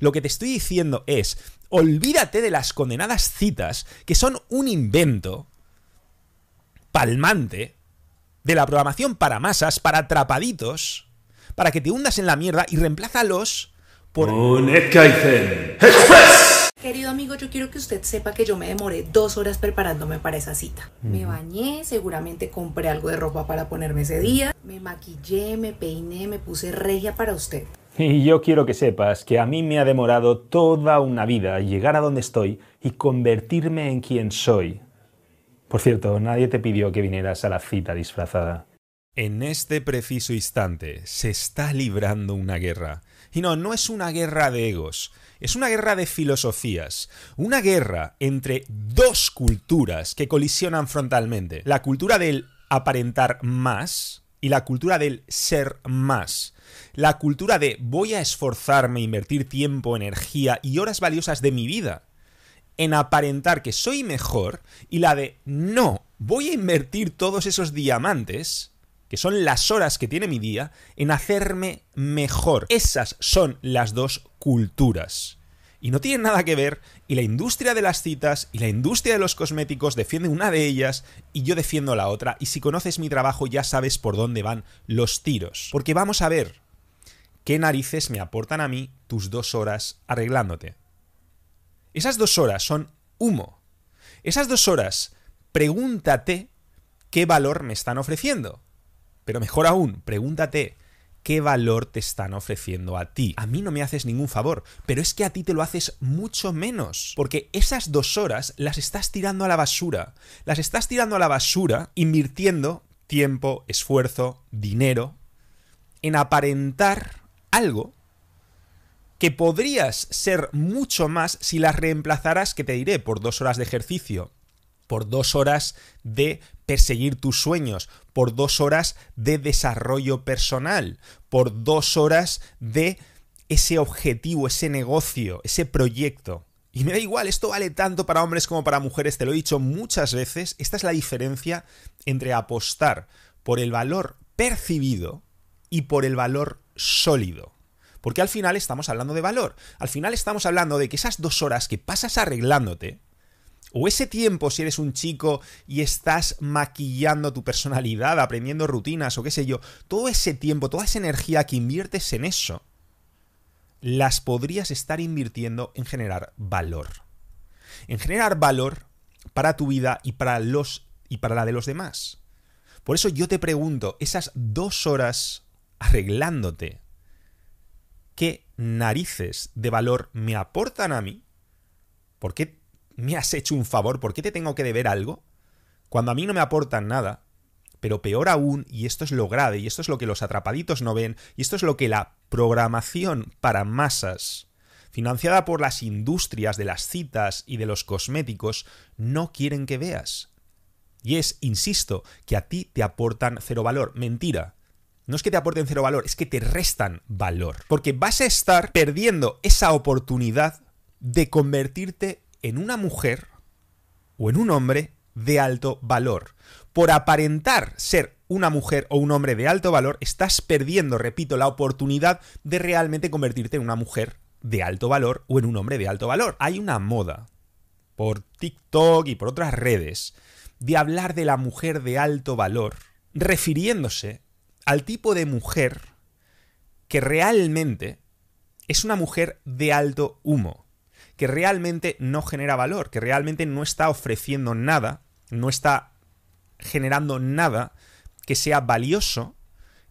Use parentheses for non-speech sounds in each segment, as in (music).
Lo que te estoy diciendo es, olvídate de las condenadas citas, que son un invento palmante de la programación para masas, para atrapaditos, para que te hundas en la mierda y reemplázalos por... Un Express. Querido amigo, yo quiero que usted sepa que yo me demoré dos horas preparándome para esa cita. Me bañé, seguramente compré algo de ropa para ponerme ese día. Me maquillé, me peiné, me puse regia para usted. (laughs) Y yo quiero que sepas que a mí me ha demorado toda una vida llegar a donde estoy y convertirme en quien soy. Por cierto, nadie te pidió que vinieras a la cita disfrazada. En este preciso instante se está librando una guerra. Y no, no es una guerra de egos, es una guerra de filosofías, una guerra entre dos culturas que colisionan frontalmente. La cultura del aparentar más y la cultura del ser más. La cultura de voy a esforzarme, invertir tiempo, energía y horas valiosas de mi vida en aparentar que soy mejor y la de no, voy a invertir todos esos diamantes que son las horas que tiene mi día, en hacerme mejor. Esas son las dos culturas. Y no tienen nada que ver, y la industria de las citas y la industria de los cosméticos defienden una de ellas y yo defiendo la otra, y si conoces mi trabajo ya sabes por dónde van los tiros. Porque vamos a ver, ¿qué narices me aportan a mí tus dos horas arreglándote? Esas dos horas son humo. Esas dos horas, pregúntate qué valor me están ofreciendo. Pero mejor aún, pregúntate qué valor te están ofreciendo a ti. A mí no me haces ningún favor, pero es que a ti te lo haces mucho menos, porque esas dos horas las estás tirando a la basura. Las estás tirando a la basura invirtiendo tiempo, esfuerzo, dinero en aparentar algo que podrías ser mucho más si las reemplazaras, que te diré, por dos horas de ejercicio, por dos horas de perseguir tus sueños, por dos horas de desarrollo personal, por dos horas de ese objetivo, ese negocio, ese proyecto. Y me da igual, esto vale tanto para hombres como para mujeres, te lo he dicho muchas veces, esta es la diferencia entre apostar por el valor percibido y por el valor sólido. Porque al final estamos hablando de valor, al final estamos hablando de que esas dos horas que pasas arreglándote, o ese tiempo si eres un chico y estás maquillando tu personalidad, aprendiendo rutinas o qué sé yo, todo ese tiempo, toda esa energía que inviertes en eso, las podrías estar invirtiendo en generar valor. En generar valor para tu vida y para los y para la de los demás. Por eso yo te pregunto, esas dos horas arreglándote, ¿qué narices de valor me aportan a mí? ¿Por qué me has hecho un favor, ¿por qué te tengo que deber algo? Cuando a mí no me aportan nada. Pero peor aún, y esto es lo grave, y esto es lo que los atrapaditos no ven, y esto es lo que la programación para masas, financiada por las industrias de las citas y de los cosméticos, no quieren que veas. Y es, insisto, que a ti te aportan cero valor. Mentira. No es que te aporten cero valor, es que te restan valor. Porque vas a estar perdiendo esa oportunidad de convertirte en una mujer o en un hombre de alto valor. Por aparentar ser una mujer o un hombre de alto valor, estás perdiendo, repito, la oportunidad de realmente convertirte en una mujer de alto valor o en un hombre de alto valor. Hay una moda por TikTok y por otras redes de hablar de la mujer de alto valor, refiriéndose al tipo de mujer que realmente es una mujer de alto humo que realmente no genera valor, que realmente no está ofreciendo nada, no está generando nada que sea valioso,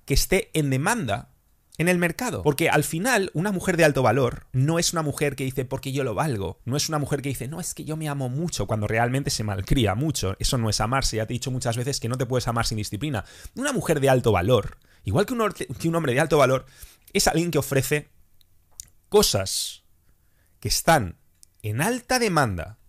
que esté en demanda en el mercado. Porque al final, una mujer de alto valor no es una mujer que dice porque yo lo valgo. No es una mujer que dice, no, es que yo me amo mucho, cuando realmente se malcría mucho. Eso no es amarse. Ya te he dicho muchas veces que no te puedes amar sin disciplina. Una mujer de alto valor, igual que un, que un hombre de alto valor, es alguien que ofrece cosas que están en alta demanda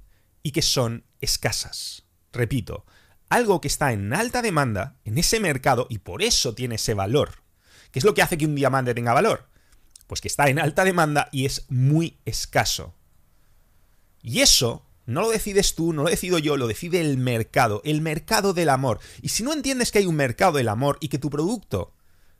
y que son escasas. Repito, algo que está en alta demanda en ese mercado y por eso tiene ese valor. ¿Qué es lo que hace que un diamante tenga valor? Pues que está en alta demanda y es muy escaso. Y eso no lo decides tú, no lo decido yo, lo decide el mercado, el mercado del amor. Y si no entiendes que hay un mercado del amor y que tu producto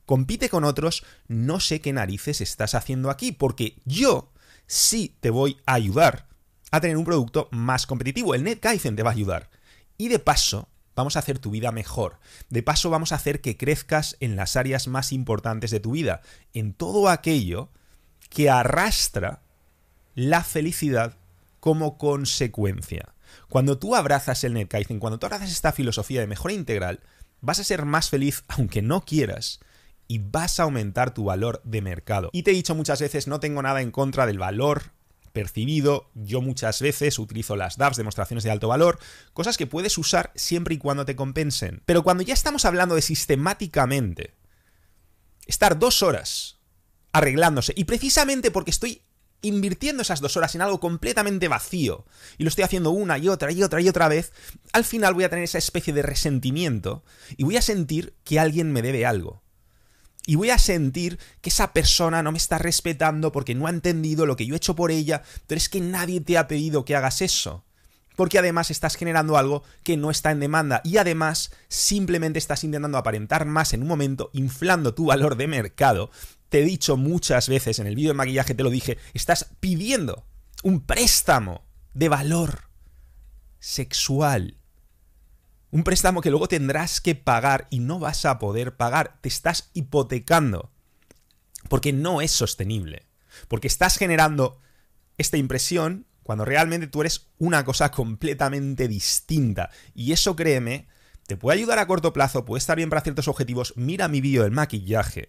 compite con otros, no sé qué narices estás haciendo aquí, porque yo sí te voy a ayudar a tener un producto más competitivo. El NetKaizen te va a ayudar. Y de paso, vamos a hacer tu vida mejor. De paso, vamos a hacer que crezcas en las áreas más importantes de tu vida, en todo aquello que arrastra la felicidad como consecuencia. Cuando tú abrazas el NetKaizen, cuando tú abrazas esta filosofía de mejora integral, vas a ser más feliz aunque no quieras y vas a aumentar tu valor de mercado. Y te he dicho muchas veces, no tengo nada en contra del valor percibido. Yo muchas veces utilizo las DAFs, demostraciones de alto valor, cosas que puedes usar siempre y cuando te compensen. Pero cuando ya estamos hablando de sistemáticamente estar dos horas arreglándose, y precisamente porque estoy invirtiendo esas dos horas en algo completamente vacío y lo estoy haciendo una y otra y otra y otra vez, al final voy a tener esa especie de resentimiento y voy a sentir que alguien me debe algo. Y voy a sentir que esa persona no me está respetando porque no ha entendido lo que yo he hecho por ella, pero es que nadie te ha pedido que hagas eso. Porque además estás generando algo que no está en demanda y además simplemente estás intentando aparentar más en un momento, inflando tu valor de mercado te he dicho muchas veces en el vídeo de maquillaje, te lo dije, estás pidiendo un préstamo de valor sexual. Un préstamo que luego tendrás que pagar y no vas a poder pagar. Te estás hipotecando. Porque no es sostenible. Porque estás generando esta impresión cuando realmente tú eres una cosa completamente distinta. Y eso, créeme, te puede ayudar a corto plazo, puede estar bien para ciertos objetivos. Mira mi vídeo del maquillaje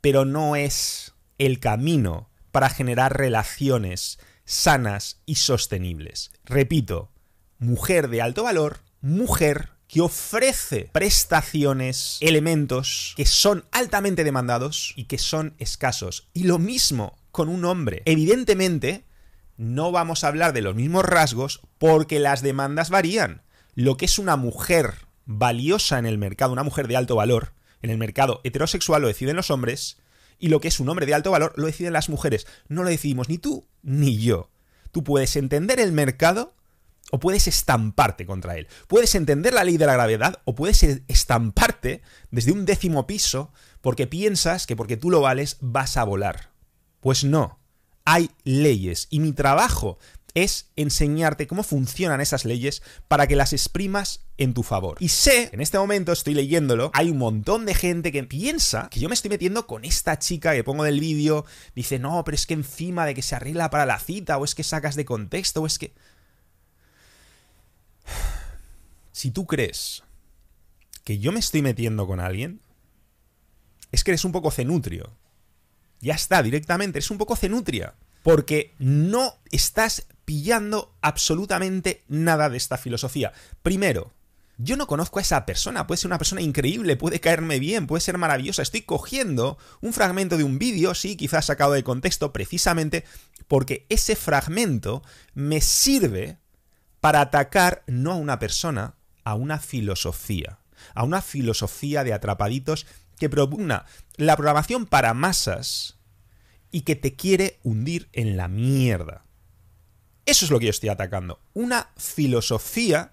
pero no es el camino para generar relaciones sanas y sostenibles. Repito, mujer de alto valor, mujer que ofrece prestaciones, elementos que son altamente demandados y que son escasos. Y lo mismo con un hombre. Evidentemente, no vamos a hablar de los mismos rasgos porque las demandas varían. Lo que es una mujer valiosa en el mercado, una mujer de alto valor, en el mercado heterosexual lo deciden los hombres y lo que es un hombre de alto valor lo deciden las mujeres. No lo decidimos ni tú ni yo. Tú puedes entender el mercado o puedes estamparte contra él. Puedes entender la ley de la gravedad o puedes estamparte desde un décimo piso porque piensas que porque tú lo vales vas a volar. Pues no. Hay leyes y mi trabajo es enseñarte cómo funcionan esas leyes para que las exprimas en tu favor. Y sé, en este momento estoy leyéndolo, hay un montón de gente que piensa que yo me estoy metiendo con esta chica que pongo del vídeo, dice, no, pero es que encima de que se arregla para la cita, o es que sacas de contexto, o es que... Si tú crees que yo me estoy metiendo con alguien, es que eres un poco cenutrio. Ya está, directamente, eres un poco cenutria. Porque no estás pillando absolutamente nada de esta filosofía. Primero, yo no conozco a esa persona, puede ser una persona increíble, puede caerme bien, puede ser maravillosa. Estoy cogiendo un fragmento de un vídeo, sí, quizás sacado de contexto, precisamente porque ese fragmento me sirve para atacar no a una persona, a una filosofía. A una filosofía de atrapaditos que propugna la programación para masas y que te quiere hundir en la mierda. Eso es lo que yo estoy atacando. Una filosofía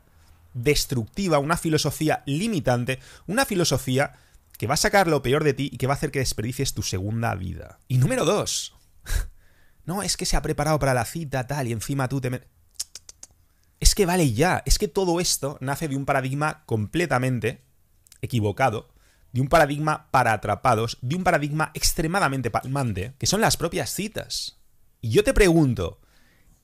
destructiva, una filosofía limitante, una filosofía que va a sacar lo peor de ti y que va a hacer que desperdicies tu segunda vida. Y número dos. (laughs) No, es que se ha preparado para la cita, tal, y encima tú te... Es que vale ya, es que todo esto nace de un paradigma completamente equivocado, de un paradigma para atrapados, de un paradigma extremadamente palmante, que son las propias citas. Y yo te pregunto,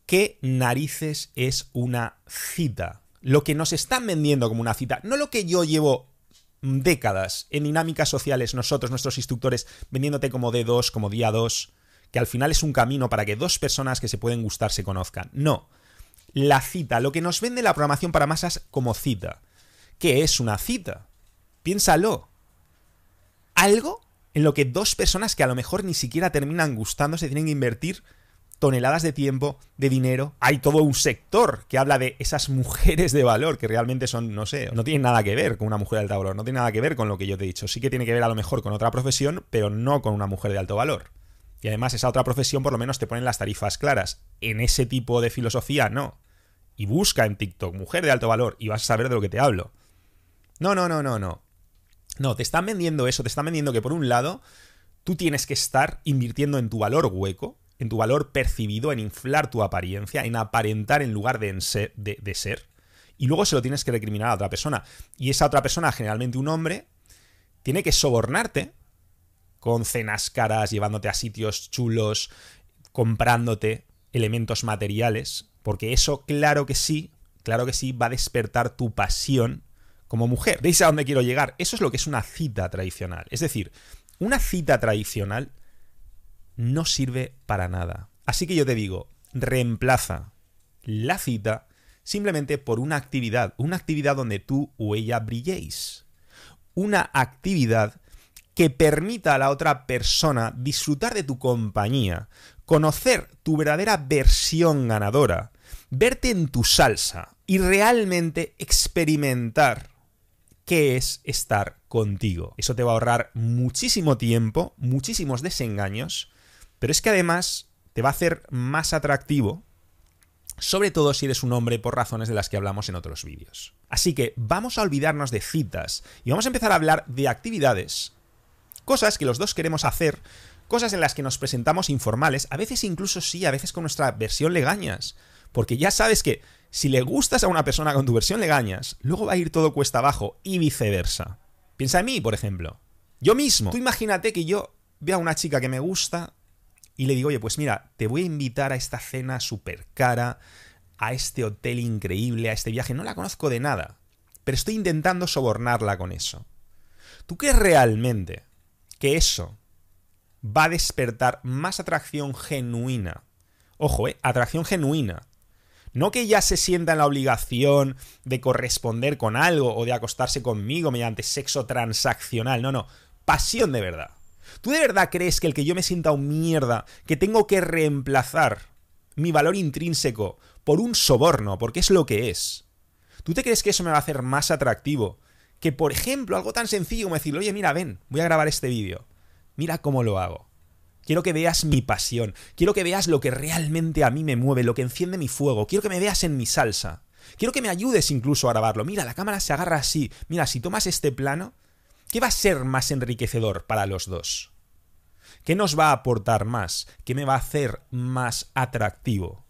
¿Qué narices es una cita? Lo que nos están vendiendo como una cita, no lo que yo llevo décadas en dinámicas sociales, nosotros, nuestros instructores, vendiéndote como D2, como día 2, que al final es un camino para que dos personas que se pueden gustar se conozcan. No. La cita, lo que nos vende la programación para masas como cita. ¿Qué es una cita? Piénsalo. Algo en lo que dos personas que a lo mejor ni siquiera terminan gustándose tienen que invertir toneladas de tiempo, de dinero. Hay todo un sector que habla de esas mujeres de valor que realmente son, no sé, no tienen nada que ver con una mujer de alto valor, no tiene nada que ver con lo que yo te he dicho. Sí que tiene que ver a lo mejor con otra profesión, pero no con una mujer de alto valor. Y además esa otra profesión por lo menos te ponen las tarifas claras. En ese tipo de filosofía no. Y busca en TikTok mujer de alto valor y vas a saber de lo que te hablo. No, no, no, no, no. No, te están vendiendo eso, te están vendiendo que por un lado tú tienes que estar invirtiendo en tu valor hueco, en tu valor percibido, en inflar tu apariencia, en aparentar en lugar de, ser, de ser, y luego se lo tienes que recriminar a otra persona. Y esa otra persona, generalmente un hombre, tiene que sobornarte con cenas caras, llevándote a sitios chulos, comprándote elementos materiales, porque eso, claro que sí, claro que sí, va a despertar tu pasión como mujer. ¿Veis a dónde quiero llegar? Eso es lo que es una cita tradicional. Es decir, una cita tradicional no sirve para nada. Así que yo te digo, reemplaza la cita simplemente por una actividad, una actividad donde tú o ella brilléis. Una actividad que permita a la otra persona disfrutar de tu compañía, conocer tu verdadera versión ganadora, verte en tu salsa y realmente experimentar qué es estar contigo. Eso te va a ahorrar muchísimo tiempo, muchísimos desengaños, pero es que además te va a hacer más atractivo, sobre todo si eres un hombre por razones de las que hablamos en otros vídeos. Así que vamos a olvidarnos de citas y vamos a empezar a hablar de actividades, cosas que los dos queremos hacer, cosas en las que nos presentamos informales, a veces incluso sí, a veces con nuestra versión legañas, porque ya sabes que si le gustas a una persona con tu versión legañas, luego va a ir todo cuesta abajo y viceversa. Piensa en mí, por ejemplo. Yo mismo. Tú imagínate que yo veo a una chica que me gusta y le digo, oye, pues mira, te voy a invitar a esta cena súper cara, a este hotel increíble, a este viaje. No la conozco de nada, pero estoy intentando sobornarla con eso. ¿Tú crees realmente que eso va a despertar más atracción genuina? Ojo, ¿eh? Atracción genuina no que ella se sienta en la obligación de corresponder con algo o de acostarse conmigo mediante sexo transaccional. No, no. Pasión de verdad. ¿Tú de verdad crees que el que yo me sienta un mierda, que tengo que reemplazar mi valor intrínseco por un soborno, porque es lo que es? ¿Tú te crees que eso me va a hacer más atractivo? Que, por ejemplo, algo tan sencillo como decirle, oye, mira, ven, voy a grabar este vídeo. Mira cómo lo hago. Quiero que veas mi pasión. Quiero que veas lo que realmente a mí me mueve, lo que enciende mi fuego. Quiero que me veas en mi salsa. Quiero que me ayudes incluso a grabarlo. Mira, la cámara se agarra así. Mira, si tomas este plano, ¿qué va a ser más enriquecedor para los dos? ¿Qué nos va a aportar más? ¿Qué me va a hacer más atractivo?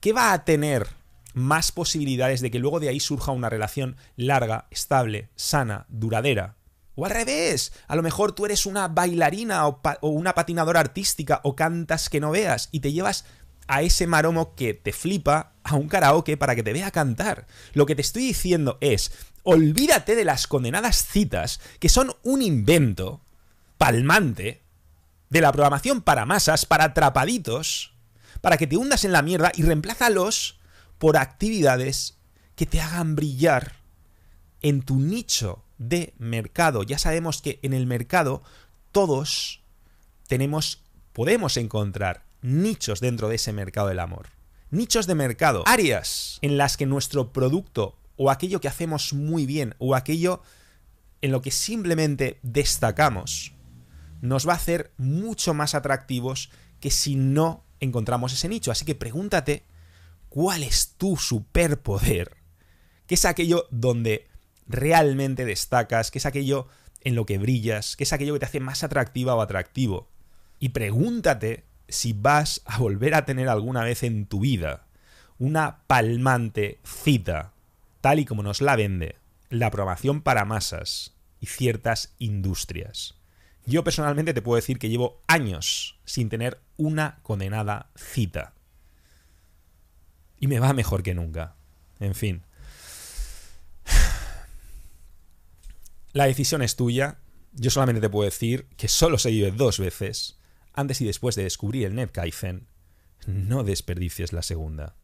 ¿Qué va a tener más posibilidades de que luego de ahí surja una relación larga, estable, sana, duradera? O al revés, a lo mejor tú eres una bailarina o, una patinadora artística o cantas que no veas y te llevas a ese maromo que te flipa a un karaoke para que te vea cantar. Lo que te estoy diciendo es, olvídate de las condenadas citas que son un invento palmante de la programación para masas, para atrapaditos, para que te hundas en la mierda y reemplázalos por actividades que te hagan brillar en tu nicho de mercado. Ya sabemos que en el mercado todos tenemos, podemos encontrar nichos dentro de ese mercado del amor. Nichos de mercado, áreas en las que nuestro producto o aquello que hacemos muy bien o aquello en lo que simplemente destacamos nos va a hacer mucho más atractivos que si no encontramos ese nicho. Así que pregúntate cuál es tu superpoder, que es aquello donde realmente destacas, qué es aquello en lo que brillas, qué es aquello que te hace más atractiva o atractivo. Y pregúntate si vas a volver a tener alguna vez en tu vida una palmante cita, tal y como nos la vende la programación para masas y ciertas industrias. Yo personalmente te puedo decir que llevo años sin tener una condenada cita. Y me va mejor que nunca. En fin. (sighs) La decisión es tuya. Yo solamente te puedo decir que solo se vive dos veces. Antes y después de descubrir el NetKaizen, no desperdicies la segunda.